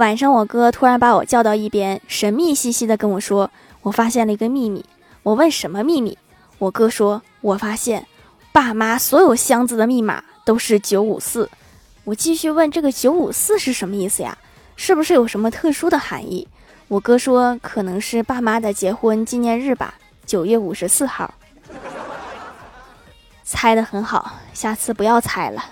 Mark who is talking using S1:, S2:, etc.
S1: 晚上我哥突然把我叫到一边神秘兮兮的跟我说我发现了一个秘密我问什么秘密我哥说我发现爸妈所有箱子的密码都是九五四。我继续问这个九五四是什么意思呀？是不是有什么特殊的含义？我哥说可能是爸妈的结婚纪念日吧九月五十四号。猜的很好下次不要猜了。